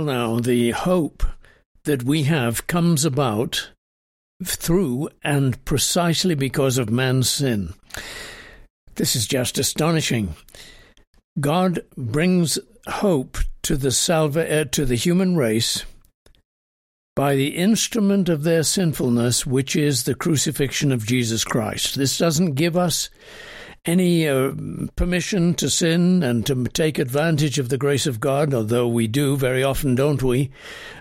Now, the hope that we have comes about through and precisely because of man's sin. This is just astonishing. God brings hope to the salva- uh, to the human race by the instrument of their sinfulness, which is the crucifixion of Jesus Christ. This doesn't give us any uh, permission to sin and to take advantage of the grace of God, although we do very often, don't we?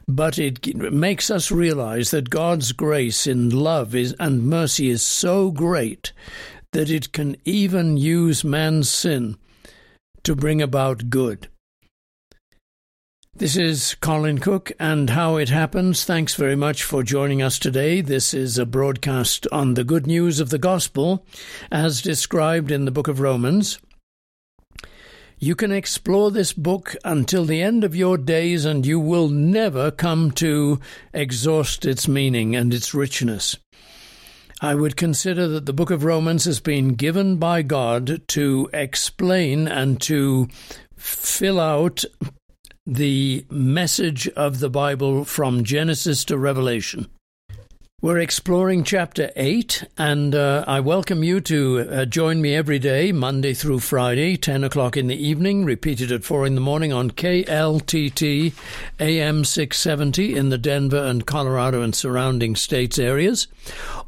But it makes us realize that God's grace in love is, and mercy is so great that it can even use man's sin to bring about good. This is Colin Cook and How It Happens. Thanks very much for joining us today. This is a broadcast on the good news of the gospel as described in the book of Romans. You can explore this book until the end of your days and you will never come to exhaust its meaning and its richness. I would consider that the book of Romans has been given by God to explain and to fill out the message of the Bible from Genesis to Revelation. We're exploring chapter 8, and uh, I welcome you to uh, join me every day, Monday through Friday, 10 o'clock in the evening, repeated at 4 in the morning on KLTT AM 670 in the Denver and Colorado and surrounding states areas.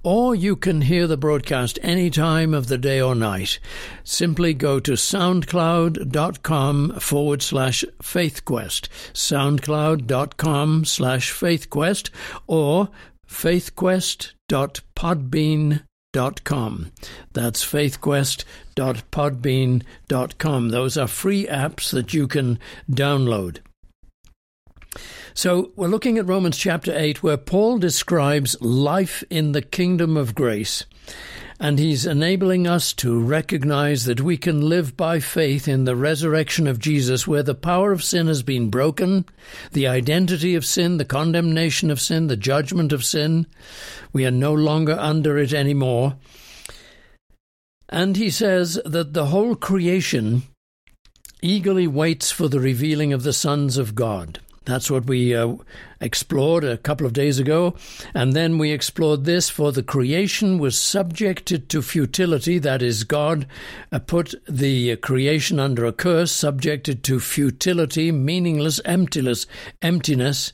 Or you can hear the broadcast any time of the day or night. Simply go to soundcloud.com forward slash faithquest, soundcloud.com slash faithquest, or faithquest.podbean.com. That's faithquest.podbean.com. Those are free apps that you can download. So, we're looking at Romans chapter 8, where Paul describes life in the kingdom of grace and He's enabling us to recognize that we can live by faith in the resurrection of Jesus, where the power of sin has been broken, the identity of sin, the condemnation of sin, the judgment of sin. We are no longer under it anymore. And he says that the whole creation eagerly waits for the revealing of the sons of God. That's what we uh, explored a couple of days ago. And then we explored this for the creation was subjected to futility. That is, God uh, put the creation under a curse, subjected to futility, meaningless, emptiness, emptiness,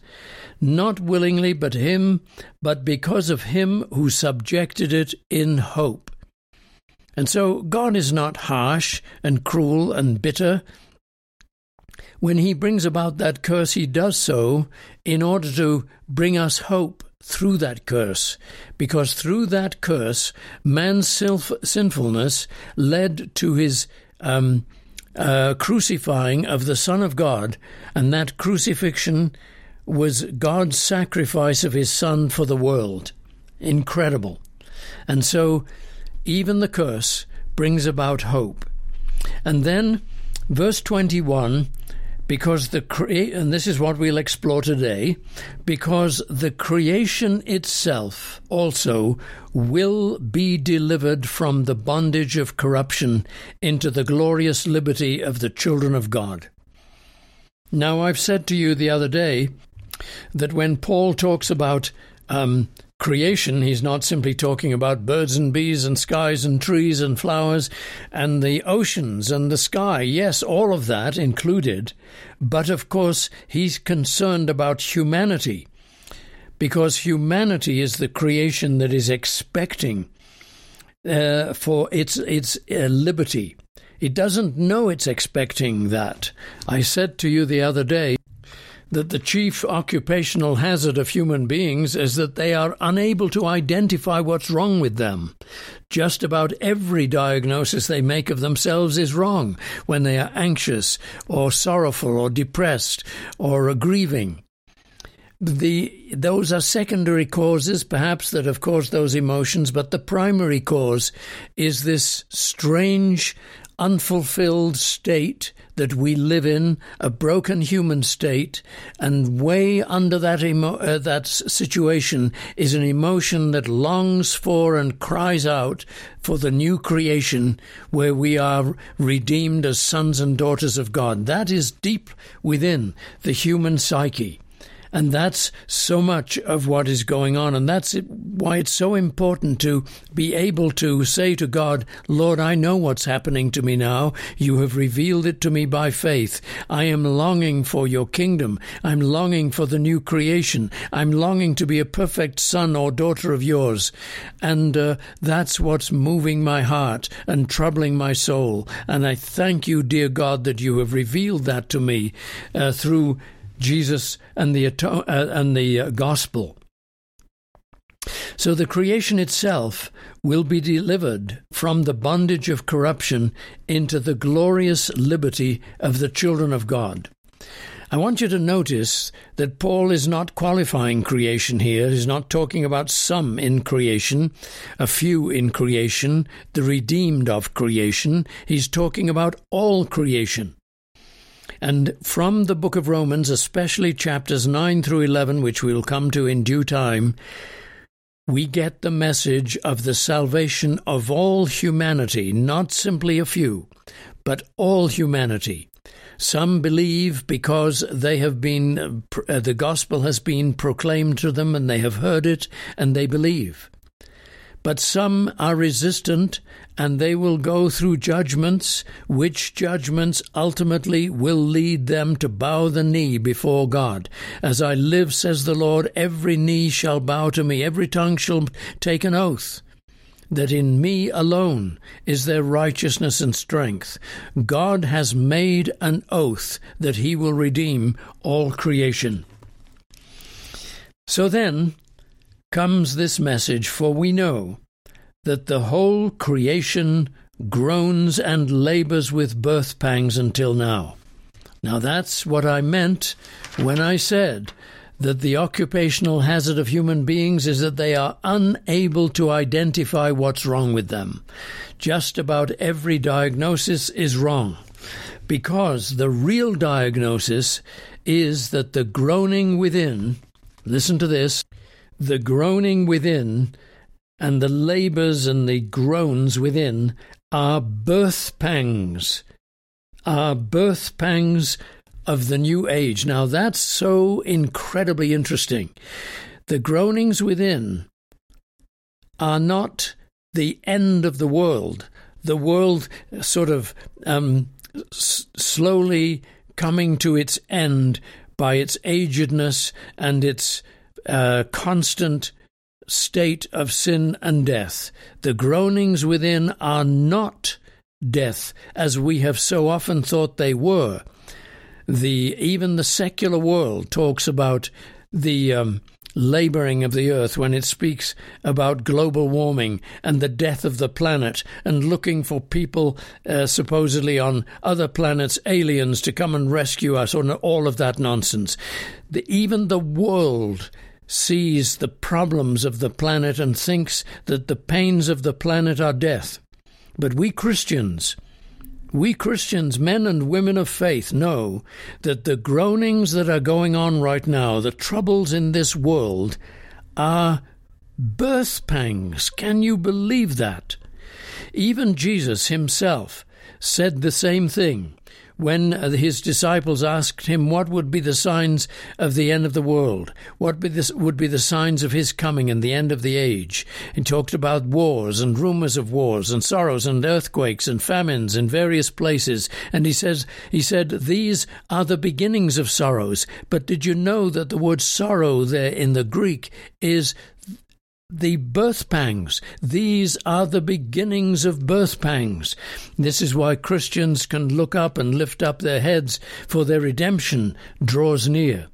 not willingly, but Him, but because of Him who subjected it in hope. And so God is not harsh and cruel and bitter when he brings about that curse, he does so in order to bring us hope through that curse, because through that curse, man's self- sinfulness led to his um, uh, crucifying of the Son of God, and that crucifixion was God's sacrifice of his Son for the world. Incredible. And so, even the curse brings about hope. And then, verse 21 because the crea- and this is what we'll explore today because the creation itself also will be delivered from the bondage of corruption into the glorious liberty of the children of God. Now I've said to you the other day that when Paul talks about um, creation, he's not simply talking about birds and bees and skies and trees and flowers and the oceans and the sky. Yes, all of that included. But of course, he's concerned about humanity because humanity is the creation that is expecting uh, for its, its uh, liberty. It doesn't know it's expecting that. I said to you the other day that the chief occupational hazard of human beings is that they are unable to identify what's wrong with them. Just about every diagnosis they make of themselves is wrong when they are anxious or sorrowful or depressed or grieving. The, those are secondary causes, perhaps, that have caused those emotions, but the primary cause is this strange unfulfilled state that we live in, a broken human state, and way under that emo- uh, that situation is an emotion that longs for and cries out for the new creation where we are redeemed as sons and daughters of God. That is deep within the human psyche. And that's so much of what is going on. And that's why it's so important to be able to say to God, Lord, I know what's happening to me now. You have revealed it to me by faith. I am longing for your kingdom. I'm longing for the new creation. I'm longing to be a perfect son or daughter of yours. And uh, that's what's moving my heart and troubling my soul. And I thank you, dear God, that you have revealed that to me uh, through Jesus and the uh, and the uh, gospel. So the creation itself will be delivered from the bondage of corruption into the glorious liberty of the children of God. I want you to notice that Paul is not qualifying creation here. He's not talking about some in creation, a few in creation, the redeemed of creation. He's talking about all creation. And from the book of Romans, especially chapters 9 through 11, which we'll come to in due time, we get the message of the salvation of all humanity, not simply a few, but all humanity. Some believe because they have been, uh, the gospel has been proclaimed to them and they have heard it and they believe. But some are resistant and they will go through judgments, which judgments ultimately will lead them to bow the knee before God. As I live, says the Lord, every knee shall bow to me, every tongue shall take an oath that in me alone is their righteousness and strength. God has made an oath that he will redeem all creation. So then comes this message, for we know that the whole creation groans and labors with birth pangs until now. Now, that's what I meant when I said that the occupational hazard of human beings is that they are unable to identify what's wrong with them. Just about every diagnosis is wrong because the real diagnosis is that the groaning within, listen to this, the groaning within and the labours and the groans within are birth pangs, are birth pangs of the new age. Now that's so incredibly interesting. The groanings within are not the end of the world. The world sort of um, s- slowly coming to its end by its agedness and its uh, constant state of sin and death. The groanings within are not death, as we have so often thought they were. The even the secular world talks about the um, laboring of the earth when it speaks about global warming and the death of the planet and looking for people uh, supposedly on other planets, aliens, to come and rescue us, or all of that nonsense. The, even the world sees the problems of the planet and thinks that the pains of the planet are death. But we Christians, we Christians, men and women of faith, know that the groanings that are going on right now, the troubles in this world, are birth pangs. Can you believe that? Even Jesus himself said the same thing when uh, his disciples asked him what would be the signs of the end of the world, what would be the signs of his coming and the end of the age. He talked about wars and rumors of wars and sorrows and earthquakes and famines in various places. And he says, he said, these are the beginnings of sorrows. But did you know that the word sorrow there in the Greek is the birth pangs. These are the beginnings of birth pangs. This is why Christians can look up and lift up their heads, for their redemption draws near.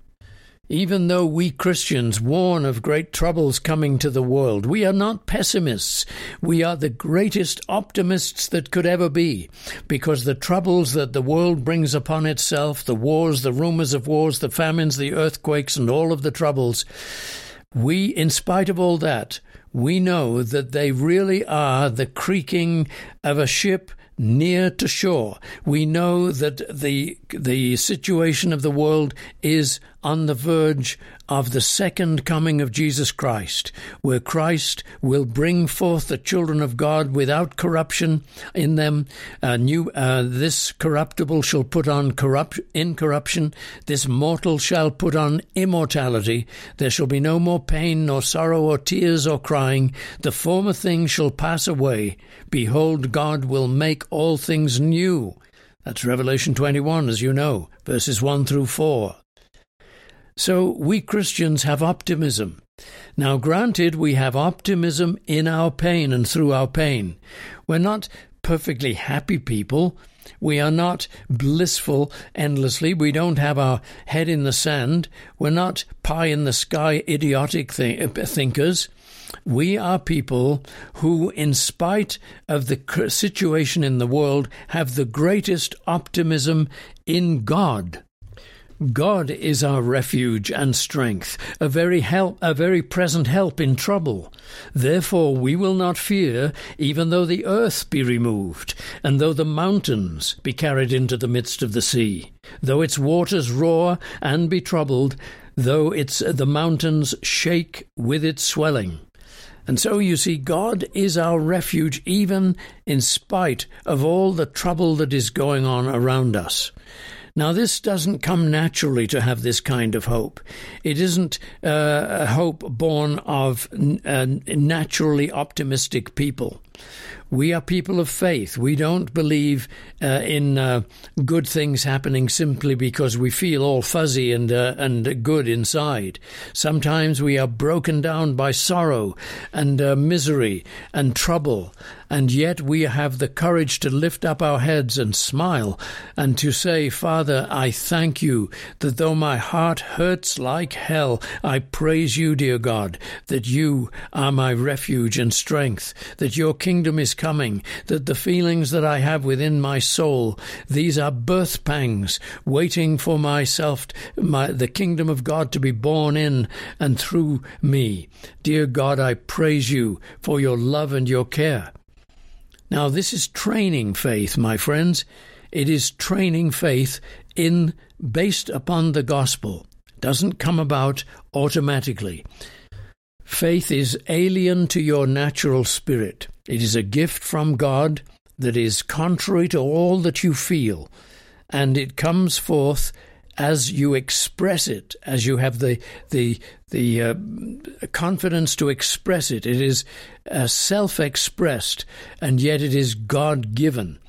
Even though we Christians warn of great troubles coming to the world, we are not pessimists. We are the greatest optimists that could ever be, because the troubles that the world brings upon itself, the wars, the rumors of wars, the famines, the earthquakes, and all of the troubles, we, in spite of all that, we know that they really are the creaking of a ship near to shore. We know that the the situation of the world is on the verge of the second coming of Jesus Christ, where Christ will bring forth the children of God without corruption in them. Uh, new, uh, this corruptible shall put on corrupt incorruption. This mortal shall put on immortality. There shall be no more pain, nor sorrow, or tears, or crying. The former things shall pass away. Behold, God will make all things new. That's Revelation 21, as you know, verses 1 through 4. So we Christians have optimism. Now, granted, we have optimism in our pain and through our pain. We're not perfectly happy people. We are not blissful endlessly. We don't have our head in the sand. We're not pie in the sky idiotic th- thinkers. We are people who, in spite of the situation in the world, have the greatest optimism in God. God is our refuge and strength, a very help, a very present help in trouble. Therefore we will not fear, even though the earth be removed, and though the mountains be carried into the midst of the sea, though its waters roar and be troubled, though its the mountains shake with its swelling. And so you see, God is our refuge even in spite of all the trouble that is going on around us. Now, this doesn't come naturally to have this kind of hope. It isn't uh, a hope born of uh, naturally optimistic people. We are people of faith. We don't believe uh, in uh, good things happening simply because we feel all fuzzy and uh, and good inside. Sometimes we are broken down by sorrow and uh, misery and trouble, and yet we have the courage to lift up our heads and smile and to say, Father, I thank you that though my heart hurts like hell, I praise you, dear God, that you are my refuge and strength, that your kingdom is coming, that the feelings that I have within my soul, these are birth pangs, waiting for myself, my, the kingdom of God to be born in and through me. Dear God, I praise you for your love and your care. Now, this is training faith, my friends. It is training faith in based upon the gospel. It doesn't come about automatically. Faith is alien to your natural spirit. It is a gift from God that is contrary to all that you feel, and it comes forth as you express it, as you have the the the uh, confidence to express it. It is uh, self-expressed, and yet it is God-given.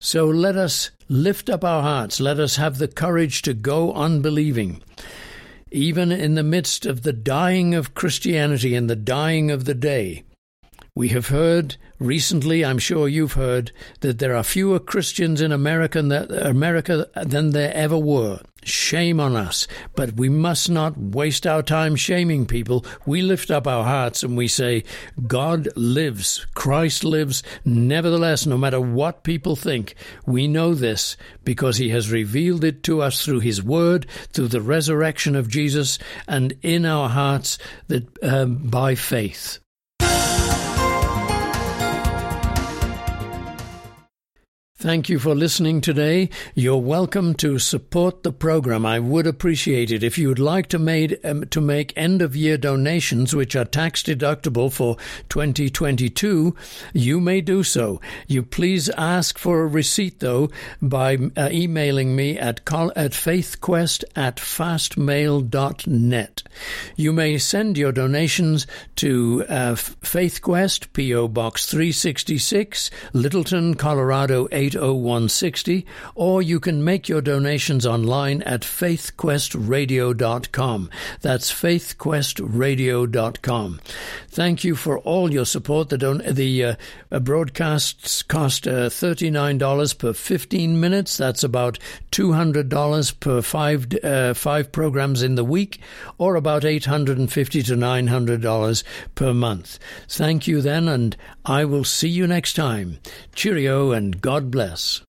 So let us lift up our hearts. Let us have the courage to go on believing. Even in the midst of the dying of Christianity and the dying of the day, we have heard recently, I'm sure you've heard, that there are fewer Christians in America than, there ever were. Shame on us. But we must not waste our time shaming people. We lift up our hearts and we say, God lives. Christ lives. Nevertheless, no matter what people think, we know this because he has revealed it to us through his word, through the resurrection of Jesus, and in our hearts that um, by faith. Thank you for listening today. You're welcome to support the program. I would appreciate it if you would like to made um, to make end of year donations which are tax deductible for 2022. You may do so. You please ask for a receipt though by uh, emailing me at call, at faithquest at fastmail.net. You may send your donations to uh, FaithQuest PO Box 366 Littleton, Colorado 8 80160, or you can make your donations online at faithquestradio.com. That's faithquestradio.com. Thank you for all your support. The, don- the uh, broadcasts cost uh, $39 per 15 minutes. That's about $200 per five, uh, five programs in the week, or about 850 to $900 per month. Thank you then, and I will see you next time. Cheerio and God bless less.